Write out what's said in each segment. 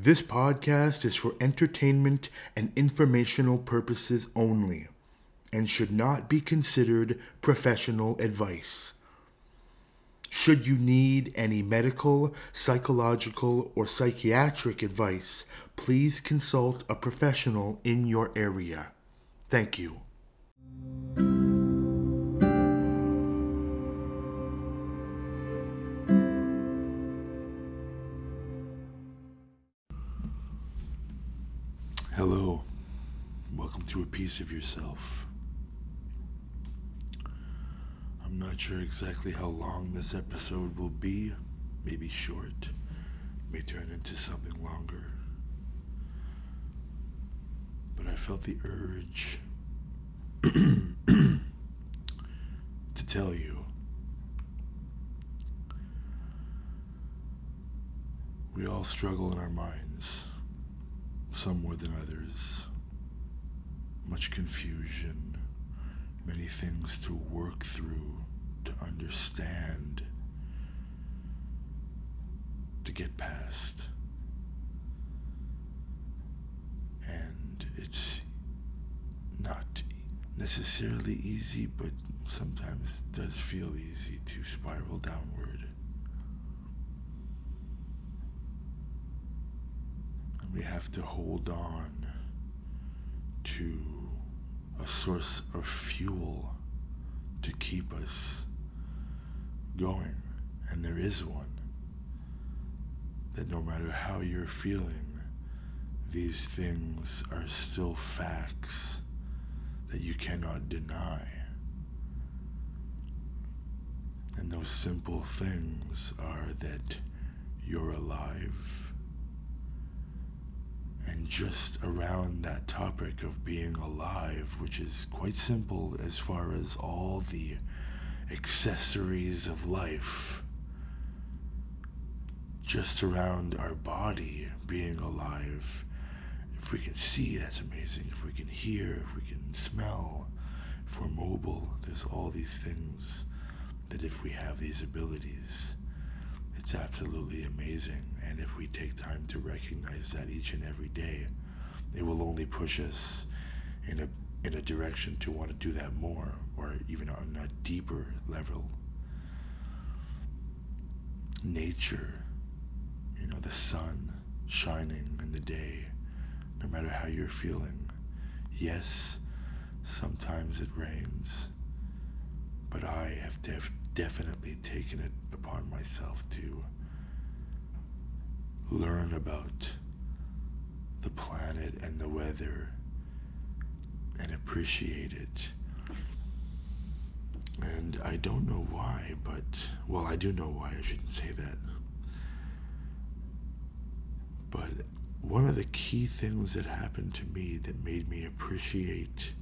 This podcast is for entertainment and informational purposes only and should not be considered professional advice. Should you need any medical, psychological, or psychiatric advice, please consult a professional in your area. Thank you. Piece of yourself. I'm not sure exactly how long this episode will be. Maybe short, may turn into something longer. But I felt the urge to tell you. We all struggle in our minds, some more than others. Much confusion, many things to work through, to understand, to get past. And it's not necessarily easy, but sometimes does feel easy to spiral downward. And we have to hold on to a source of fuel to keep us going. And there is one. That no matter how you're feeling, these things are still facts that you cannot deny. And those simple things are that you're alive. And just around that topic of being alive, which is quite simple as far as all the accessories of life, just around our body being alive if we can see, that's amazing. If we can hear, if we can smell, if we're mobile, there's all these things that if we have these abilities, it's absolutely amazing. And if we take time to recognize that each and every day, it will only push us in a in a direction to want to do that more or even on a deeper level. Nature, you know, the sun shining in the day, no matter how you're feeling. Yes, sometimes it rains, but I have def- definitely taken it upon myself to learn about the planet and the weather and appreciate it. And I don't know why, but, well, I do know why, I shouldn't say that. But one of the key things that happened to me that made me appreciate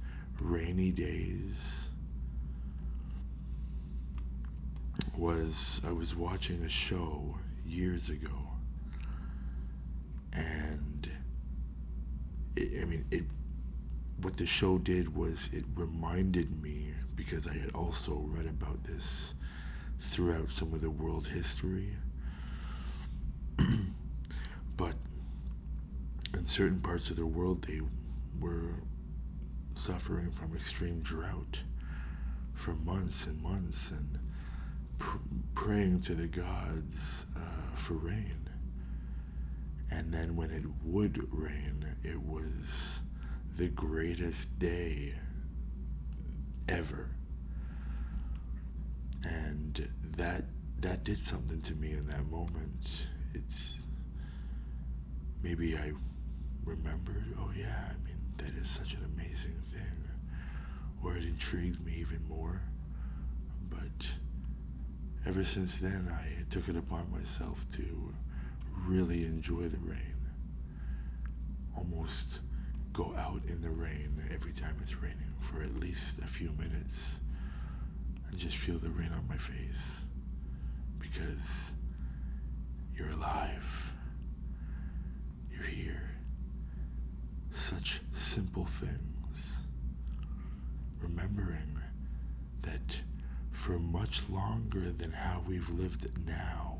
rainy days was I was watching a show years ago and it, I mean it what the show did was it reminded me because I had also read about this throughout some of the world history but in certain parts of the world they were suffering from extreme drought for months and months and praying to the gods uh, for rain. And then when it would rain, it was the greatest day ever. And that that did something to me in that moment. It's maybe I remembered, oh yeah, I mean that is such an amazing thing. Or it intrigued me even more. But ever since then I took it upon myself to really enjoy the rain. Almost go out in the rain every time it's raining for at least a few minutes and just feel the rain on my face because you're alive. You're here. Such simple things. Remembering that for much longer than how we've lived now,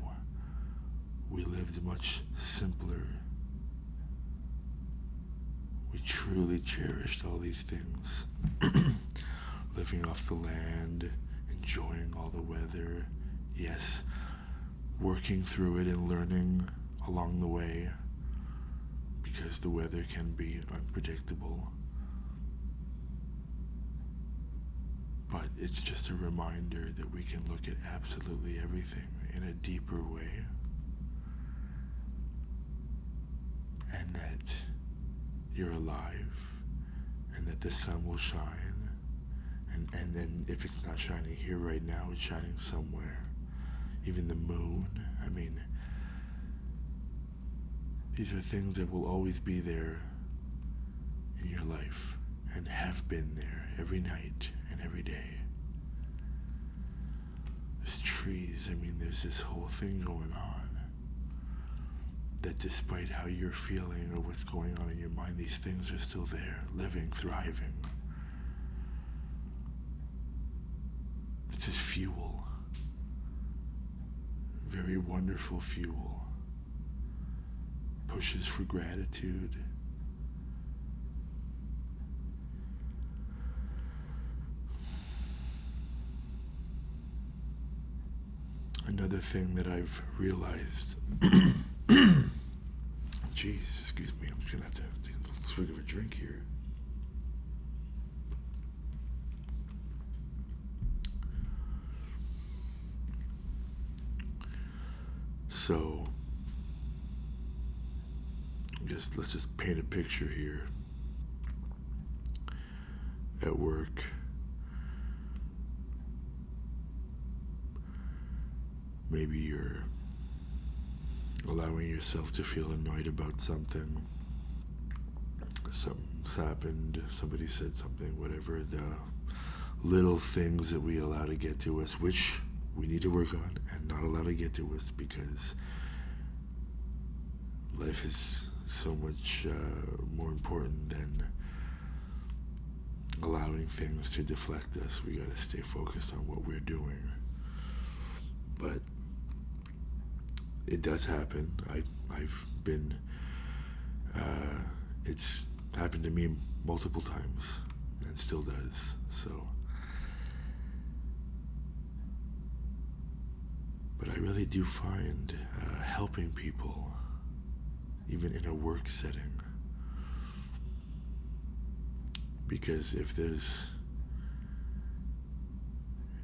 we lived much simpler We truly cherished all these things. Living off the land, enjoying all the weather, yes, working through it and learning along the way because the weather can be unpredictable. But it's just a reminder that we can look at absolutely everything in a deeper way. And that you're alive. And that the sun will shine. And, and then if it's not shining here right now, it's shining somewhere. Even the moon. I mean, these are things that will always be there in your life and have been there every night and every day. There's trees, I mean, there's this whole thing going on. That despite how you're feeling or what's going on in your mind, these things are still there, living, thriving. This is fuel. Very wonderful fuel. Pushes for gratitude another thing that I've realized. Jeez, excuse me. I'm just gonna have to take a little swig of a drink here. So, just let's just paint a picture here. At work, Maybe you're allowing yourself to feel annoyed about something. Something's happened, somebody said something, whatever. The little things that we allow to get to us, which we need to work on and not allow to get to us because life is so much uh, more important than allowing things to deflect us. We got to stay focused on what we're doing. But it does happen. I I've been uh, it's happened to me multiple times and still does. So but I really do find uh, helping people even in a work setting because if there's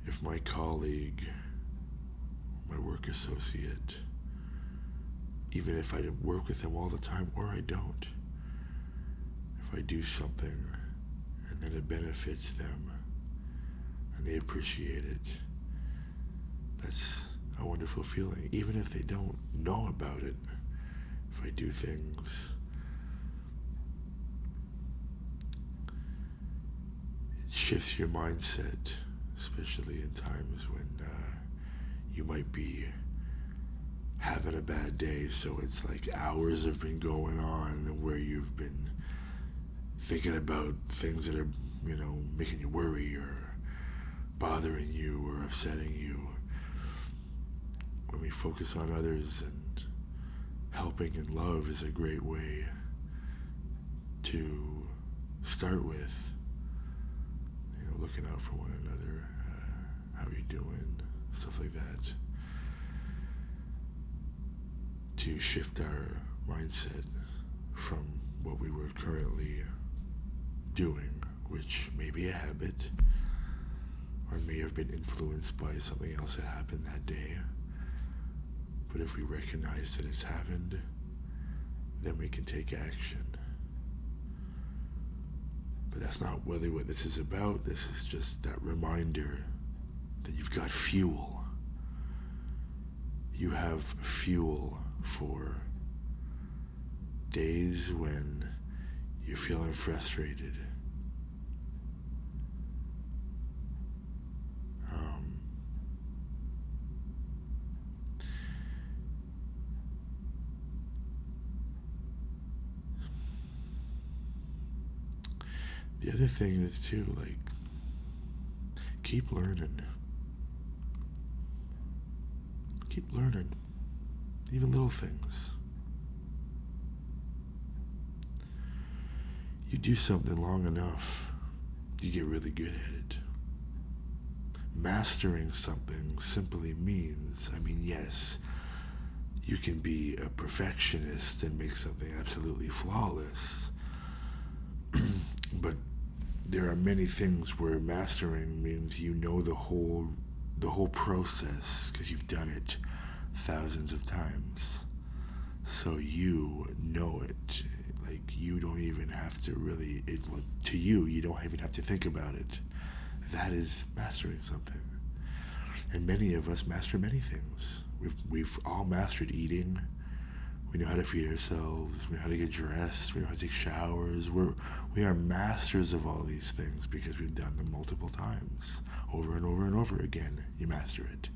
if my colleague my work associate even if I work with them all the time or I don't. If I do something and then it benefits them and they appreciate it, that's a wonderful feeling. Even if they don't know about it, if I do things it shifts your mindset, especially in times when uh, you might be having a bad day. So it's like hours have been going on where you've been thinking about things that are, you know, making you worry or bothering you or upsetting you. When we focus on others and helping in love is a great way to start with. You know, looking out for one another, uh, how you doing, stuff like that to shift our mindset from what we were currently doing, which may be a habit or may have been influenced by something else that happened that day. But if we recognize that it's happened, then we can take action. But that's not really what this is about. This is just that reminder that you've got fuel. You have fuel for days when you're feeling frustrated. Um, the other thing is too, like, keep learning. Keep learning even little things. you do something long enough, you get really good at it. Mastering something simply means, I mean, yes, you can be a perfectionist and make something absolutely flawless. but there are many things where mastering means you know the whole the whole process because you've done it thousands of times. So you know it. Like you don't even have to really it to you you don't even have to think about it. That is mastering something. And many of us master many things. We've we've all mastered eating. We know how to feed ourselves. We know how to get dressed. We know how to take showers. We're we are masters of all these things because we've done them multiple times, over and over and over again. You master it.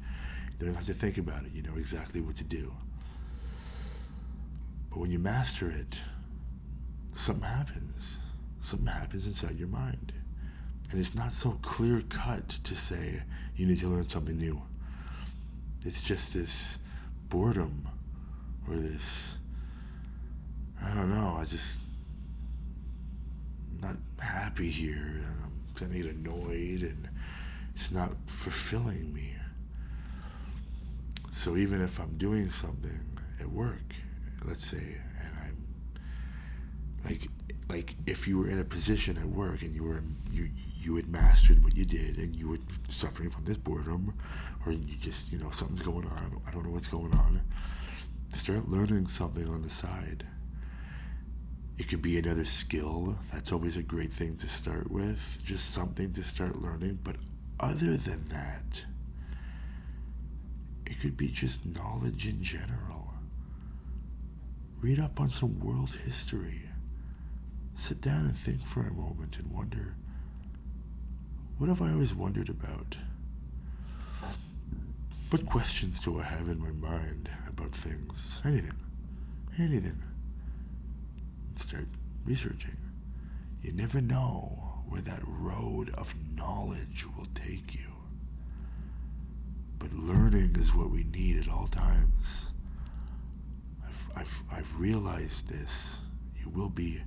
You don't have to think about it. You know exactly what to do. But when you master it, something happens. Something happens inside your mind. And it's not so clear cut to say you need to learn something new. It's just this boredom or this I don't know, I just not happy here I'm getting annoyed and it's not fulfilling me. So even if I'm doing something at work, let's say, and I'm like like if you were in a position at work and you were you you had mastered what you did and you were suffering from this boredom or you just you know something's going on I don't know what's going on start learning something on the side. It could be another skill. That's always a great thing to start with. Just something to start learning. But other than that it could be just knowledge in general read up on some world history sit down and think for a moment and wonder what have I always wondered about? What questions do I have in my mind about things? Anything. Anything. Start researching. You never know where that road of knowledge will take you. Learning is what we need at all times. I've, I've, I've realized this. You will be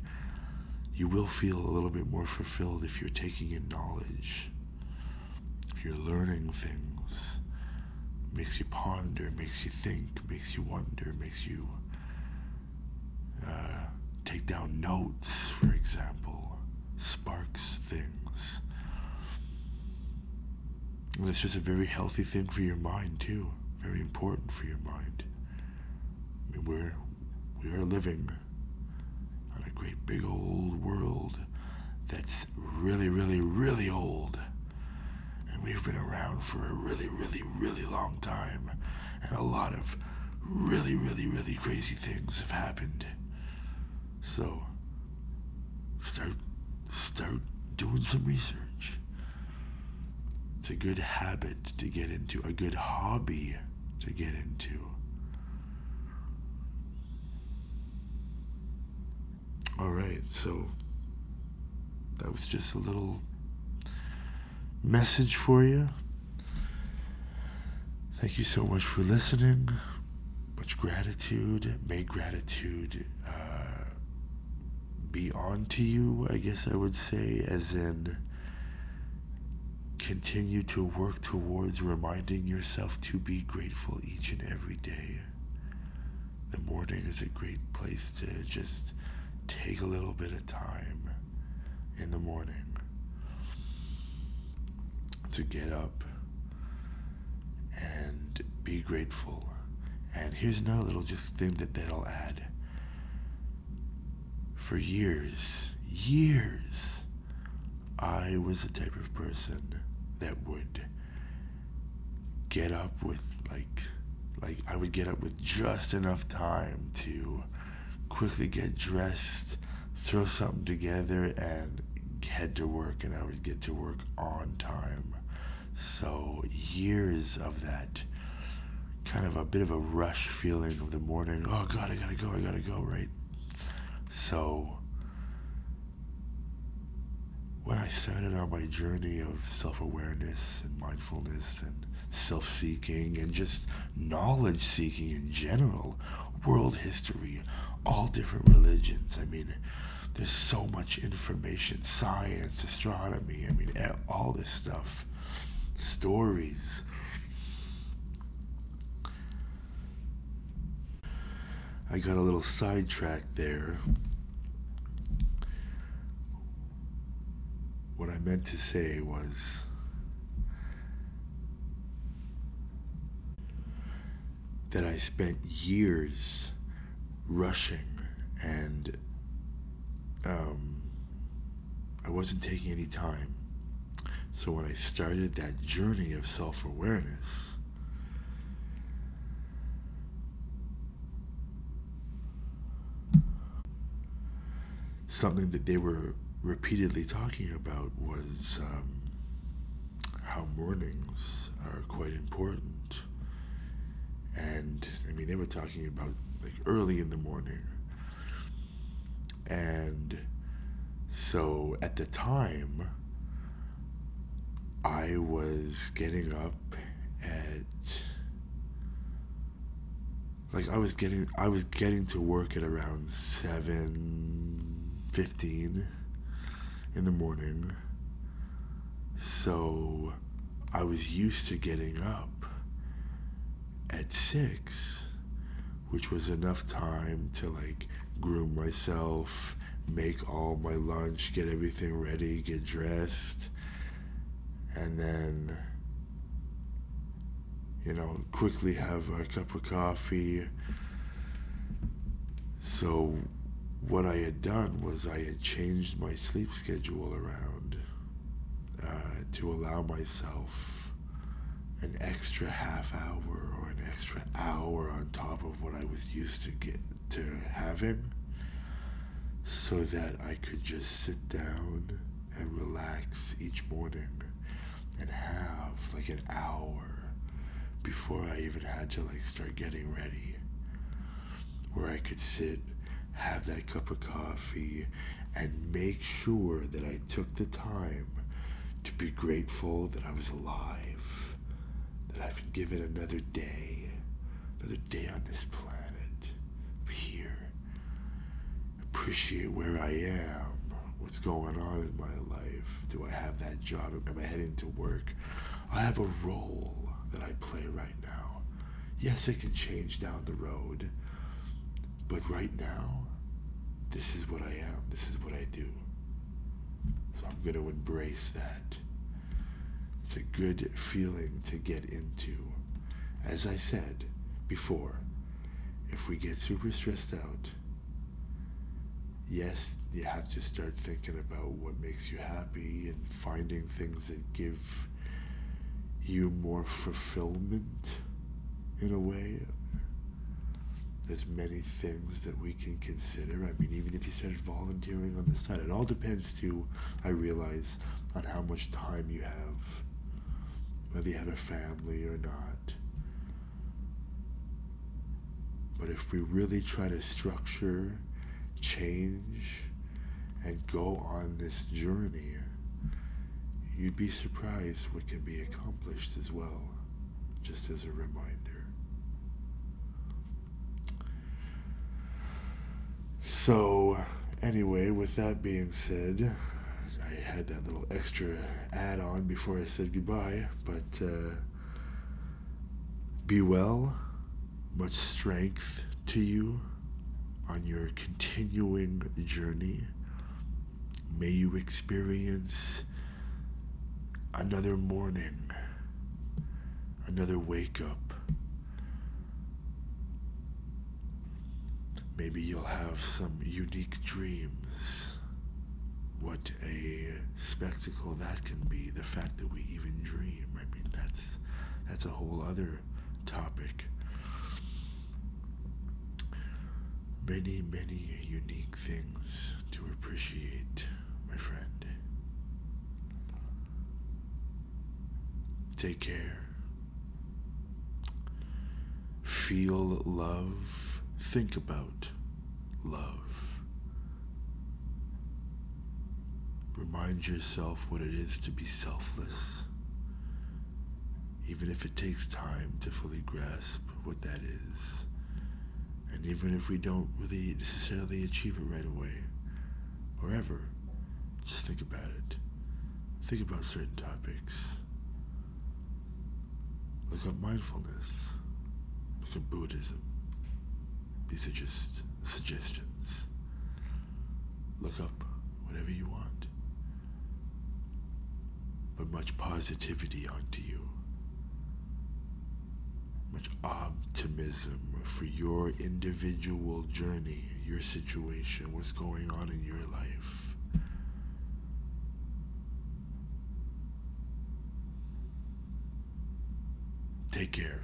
you will feel a little bit more fulfilled if you're taking in knowledge, if you're learning things. Makes you ponder, makes you think, makes you wonder, makes you uh, take down notes, for example, sparks things. It's just a very healthy thing for your mind too. Very important for your mind. I mean, we're we are living on a great big old world that's really, really, really old. And we've been around for a really, really, really long time. And a lot of really, really, really crazy things have happened. So start start doing some research. A good habit to get into, a good hobby to get into. Alright, so that was just a little message for you. Thank you so much for listening. Much gratitude. May gratitude uh, be on to you, I guess I would say, as in continue to work towards reminding yourself to be grateful each and every day. The morning is a great place to just take a little bit of time in the morning to get up and be grateful. And here's another little just thing that that'll add. For years, years, I was the type of person that would get up with like like I would get up with just enough time to quickly get dressed, throw something together, and head to work, and I would get to work on time. So, years of that kind of a bit of a rush feeling of the morning. Oh, God, I gotta go, I gotta go, right? So, when I started on my journey of self awareness and mindfulness and self seeking and just knowledge seeking in general, world history, all different religions. I mean, there's so much information, science, astronomy, I mean, all this stuff, stories. I got a little sidetracked there. What I meant to say was that I spent years rushing and um, I wasn't taking any time. So when I started that journey of self awareness, something that they were repeatedly talking about was um, how mornings are quite important. And I mean, they were talking about like early in the morning. And so at the time, I was getting up at like I was getting I was getting to work at around 7:15 in the morning. So I was used to getting up at 6, which was enough time to like groom myself, make all my lunch, get everything ready, get dressed, and then you know, quickly have a cup of coffee. So what I had done was I had changed my sleep schedule around uh, to allow myself an extra half hour or an extra hour on top of what I was used to get to having so that I could just sit down and relax each morning and have like an hour before I even had to like start getting ready where I could sit have that cup of coffee and make sure that I took the time to be grateful that I was alive, that I've been given another day, another day on this planet, here. Appreciate where I am, what's going on in my life. Do I have that job? Am I heading to work? I have a role that I play right now. Yes, it can change down the road, but right now, this is what I am, this is what I do. So I'm going to embrace that. It's a good feeling to get into. As I said before, if we get super stressed out, yes, you have to start thinking about what makes you happy and finding things that give you more fulfillment in a way there's many things that we can consider. I mean, even if you started volunteering on the side, it all depends too, I realize, on how much time you have, whether you have a family or not. But if we really try to structure, change, and go on this journey, you'd be surprised what can be accomplished as well, just as a reminder. So, anyway, with that being said, I had that little extra add on before I said goodbye, but uh, be well, much strength to you on your continuing journey. May you experience another morning, another wake up Maybe you'll have some unique dreams. What a spectacle that can be. The fact that we even dream. I mean, that's that's a whole other topic. Many, many unique things to appreciate, my friend. Take care. Feel love think about love. remind yourself what it is to be selfless, even if it takes time to fully grasp what that is. And even if we don't really necessarily achieve it right away, or ever, just think about it. Think about certain topics. Look up mindfulness. Look up Buddhism. Just suggestions. Look up whatever you want. But much positivity onto you. Much optimism for your individual journey, your situation, what's going on in your life. Take care.